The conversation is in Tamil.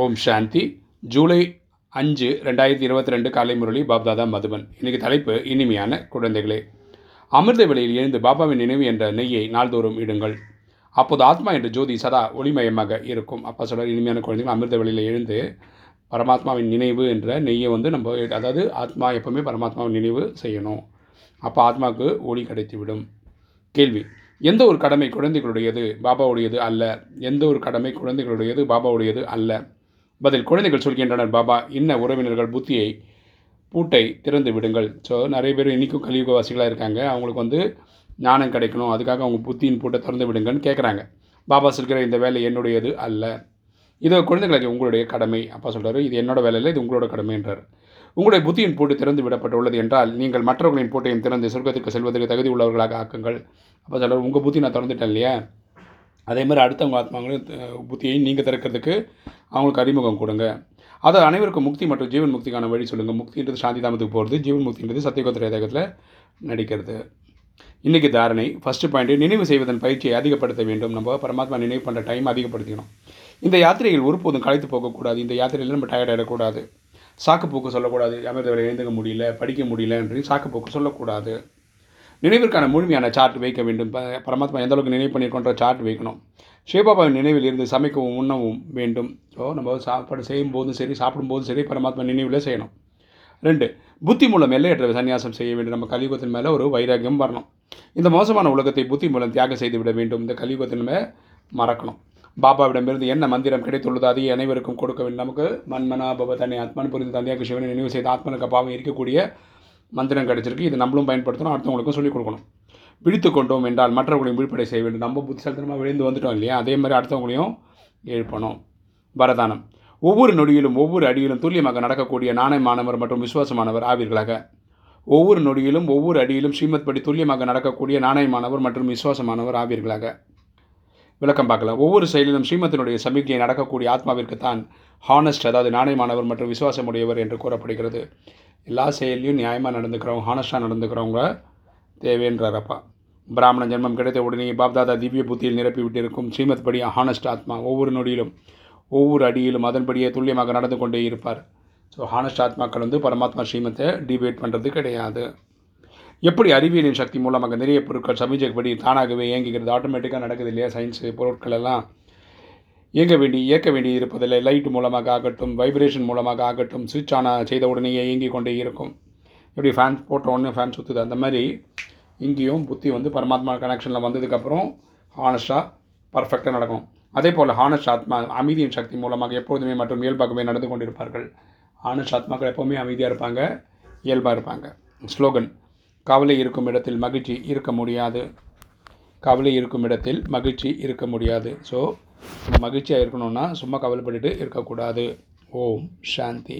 ஓம் சாந்தி. ஜூலை அஞ்சு ரெண்டாயிரத்தி இருபத்தி ரெண்டு காலை முரளி பாப்தாதா மதுபன். இன்றைக்கி தலைப்பு இனிமையான குழந்தைகளே. அமிர்த வேளையில் எழுந்து பாபாவின் நினைவு என்ற நெய்யை நாள்தோறும் இடுங்கள். அப்போது ஆத்மா என்ற ஜோதி சதா ஒளிமயமாக இருக்கும். அப்பா சொல்கிறார் இனிமையான குழந்தைகள் அமிர்த விலையில் எழுந்து பரமாத்மாவின் நினைவு என்ற நெய்யை வந்து நம்ம அதாவது ஆத்மா எப்பவுமே பரமாத்மாவின் நினைவு செய்யணும். அப்போ ஆத்மாவுக்கு ஒளி கிடைத்துவிடும். கேள்வி எந்த ஒரு கடமை குழந்தைகளுடையது பாபாவுடையது அல்ல? எந்த ஒரு கடமை குழந்தைகளுடையது பாபாவுடையது அல்ல? பதில் குழந்தைகள் சொல்கின்றனர் பாபா இன்ன உறவினர்கள் புத்தியை பூட்டை திறந்து விடுங்கள். ஸோ நிறைய பேர் இன்றைக்கும் கலியுகவாசிகளாக இருக்காங்க. அவங்களுக்கு வந்து ஞானம் கிடைக்கணும். அதுக்காக அவங்க புத்தியின் பூட்டை திறந்து விடுங்கன்னு கேட்குறாங்க. பாபா சொல்கிற இந்த வேலை என்னுடையது அல்ல. இது குழந்தைகளுக்கு உங்களுடைய கடமை. அப்பா சொல்கிறாரு இது என்னோட வேலையில் இது உங்களோட கடமைன்றார் உங்களுடைய புத்தியின் பூட்டு திறந்து விடப்பட்டுள்ளது என்றால் நீங்கள் மற்றவர்களின் பூட்டையும் திறந்து சொர்க்கத்திற்கு செல்வதற்கு தகுதி உள்ளவர்களாக ஆக்குங்கள். அப்போ சொல்கிறார் உங்கள் புத்தி நான் திறந்துட்டேன் இல்லையா? அதே மாதிரி அடுத்தவங்க ஆத்மாங்களும் புத்தியை நீங்கள் திறக்கிறதுக்கு அவங்களுக்கு அறிமுகம் கொடுங்க. அது அனைவருக்கும் முக்தி மற்றும் ஜீவன் முக்திக்கான வழி சொல்லுங்கள் முக்தின்றது சாந்தி தாமத்துக்கு போகிறது ஜீவன் முக்தின்றது சத்தியகோத்திர ஏதகத்தில் நடிக்கிறது. இன்றைக்கி தாரணை ஃபஸ்ட்டு பாயிண்ட்டு நினைவு செய்வதன் பயிற்சியை அதிகப்படுத்த வேண்டும். நம்ம பரமாத்மா நினைவு பண்ணுற டைம் அதிகப்படுத்திக்கணும். இந்த யாத்திரைகள் ஒருபோதும் களைத்து போகக்கூடாது. இந்த யாத்திரையில் நம்ம டயர்ட் ஆகிடக்கூடாது சாக்குப்போக்கு சொல்லக்கூடாது. அமிர்தவரை எழுந்துக்க முடியல படிக்க முடியல என்று சாக்குப்போக்கு சொல்லக்கூடாது. நினைவிற்கான முழுமையான சார்ட் வைக்க வேண்டும். பரமாத்மா எந்த அளவுக்கு நினைவு பண்ணியிருக்கோன்ற சார்ட் வைக்கணும். சிவபாபாவின் நினைவில் இருந்து சமைக்கவும் உண்ணவும் வேண்டும். ஸோ நம்ம சாப்பாடு செய்யும் போதும் சரி சாப்பிடும்போதும் சரி பரமாத்மா நினைவில் செய்யணும். ரெண்டு புத்தி மூலம் எல்லையற்ற சன்னியாசம் செய்ய வேண்டும். நம்ம கலியுகத்தின் மேலே ஒரு வைராக்கியம் வரணும். இந்த மோசமான உலகத்தை புத்தி மூலம் தியாகம் செய்து விட வேண்டும். இந்த கலியுகத்தின் மேலே மறக்கணும். பாபாவிடமிருந்து என்ன மந்திரம் கிடைத்துள்ளது அதை அனைவருக்கும் கொடுக்க வேண்டும். நமக்கு மன்மனா பப தன்னை ஆத்மன் புரிந்து தந்தையாக சிவனை நினைவு செய்த ஆத்மனுக்கு பாவம் இருக்கக்கூடிய மந்திரம் கிடச்சிருக்கு. இது நம்மளும் பயன்படுத்தணும் அடுத்தவங்களுக்கும் சொல்லிக் கொடுக்கணும். விழித்து கொண்டோம் என்றால் மற்றவர்களையும் விழிப்படை செய்ய வேண்டும். நம்ம புத்திசாலித்தனமாக விழுந்து வந்துட்டோம் இல்லையா? அதே மாதிரி அடுத்தவங்களையும் எழுப்பணும். வரதானம். ஒவ்வொரு நொடியிலும் ஒவ்வொரு அடியிலும் துல்லியமாக நடக்கக்கூடிய நாணயமானவர் மற்றும் விசுவாசமானவர் ஆவீர்களாக. ஒவ்வொரு நொடியிலும் ஒவ்வொரு அடியிலும் ஸ்ரீமத் படி துல்லியமாக நடக்கக்கூடிய நாணயமானவர் மற்றும் விசுவாசமானவர் ஆவீர்களாக. விளக்கம் பார்க்கலாம். ஒவ்வொரு செயலிலும் ஸ்ரீமத்தினுடைய சமிக்ஞை நடக்கக்கூடிய ஆத்மாவிற்கு தான் ஹானஸ்ட் அதாவது நாணயமானவர் மற்றும் விசுவாசமுடையவர் என்று கூறப்படுகிறது. எல்லா செயலையும் நியாயமாக நடந்துக்கிறவங்க ஹானஸ்டாக நடந்துக்கிறவங்க தேவைன்றாரப்பா பிராமண ஜென்மம் கிடைத்த உடனே பாப்தாதா திவ்ய புத்தியில் நிரப்பிவிட்டிருக்கும் ஸ்ரீமத் படி ஹானஸ்ட் ஆத்மா ஒவ்வொரு நொடியிலும் ஒவ்வொரு அடியிலும் அதன்படியே துல்லியமாக நடந்து கொண்டே இருப்பார். ஸோ ஹானஸ்ட் ஆத்மாக்கள் வந்து பரமாத்மா ஸ்ரீமத்தை டிபேட் பண்ணுறது கிடையாது. எப்படி அறிவியலின் சக்தி மூலமாக நிறைய பொருட்கள் சமீஜப்படி தானாகவே இயங்குகிறது? ஆட்டோமேட்டிக்காக நடக்குது இல்லையா? சயின்ஸு பொருட்கள் எல்லாம் இயங்க வேண்டி இயக்க வேண்டி இருப்பதில்லை. லைட் மூலமாக ஆகட்டும் வைப்ரேஷன் மூலமாக ஆகட்டும் சுவிட்ச் ஆன செய்த உடனேயே இயங்கி கொண்டே இருக்கும். எப்படி ஃபேன் போட்ட உடனே ஃபேன் சுற்றுது அந்த மாதிரி இங்கேயும் புத்தி வந்து பரமாத்மா கனெக்ஷனில் வந்ததுக்கப்புறம் ஹானஸ்டாக பர்ஃபெக்டாக நடக்கும். அதே போல் ஹானஸ்ட் ஆத்மா அமைதியின் சக்தி மூலமாக எப்போதுமே மற்றும் இயல்பாகவே நடந்து கொண்டிருப்பார்கள். ஹானஸ்ட் ஆத்மாக்கள் எப்போவுமே அமைதியாக இருப்பாங்க இயல்பாக இருப்பாங்க. ஸ்லோகன் கவலை இருக்கும் இடத்தில் மகிழ்ச்சி இருக்க முடியாது. கவலை இருக்கும் இடத்தில் மகிழ்ச்சி இருக்க முடியாது. ஸோ மகிழ்ச்சியாக இருக்கணும்னா சும்மா கவலைப்பட்டுட்டு இருக்கக்கூடாது. ஓம் சாந்தி.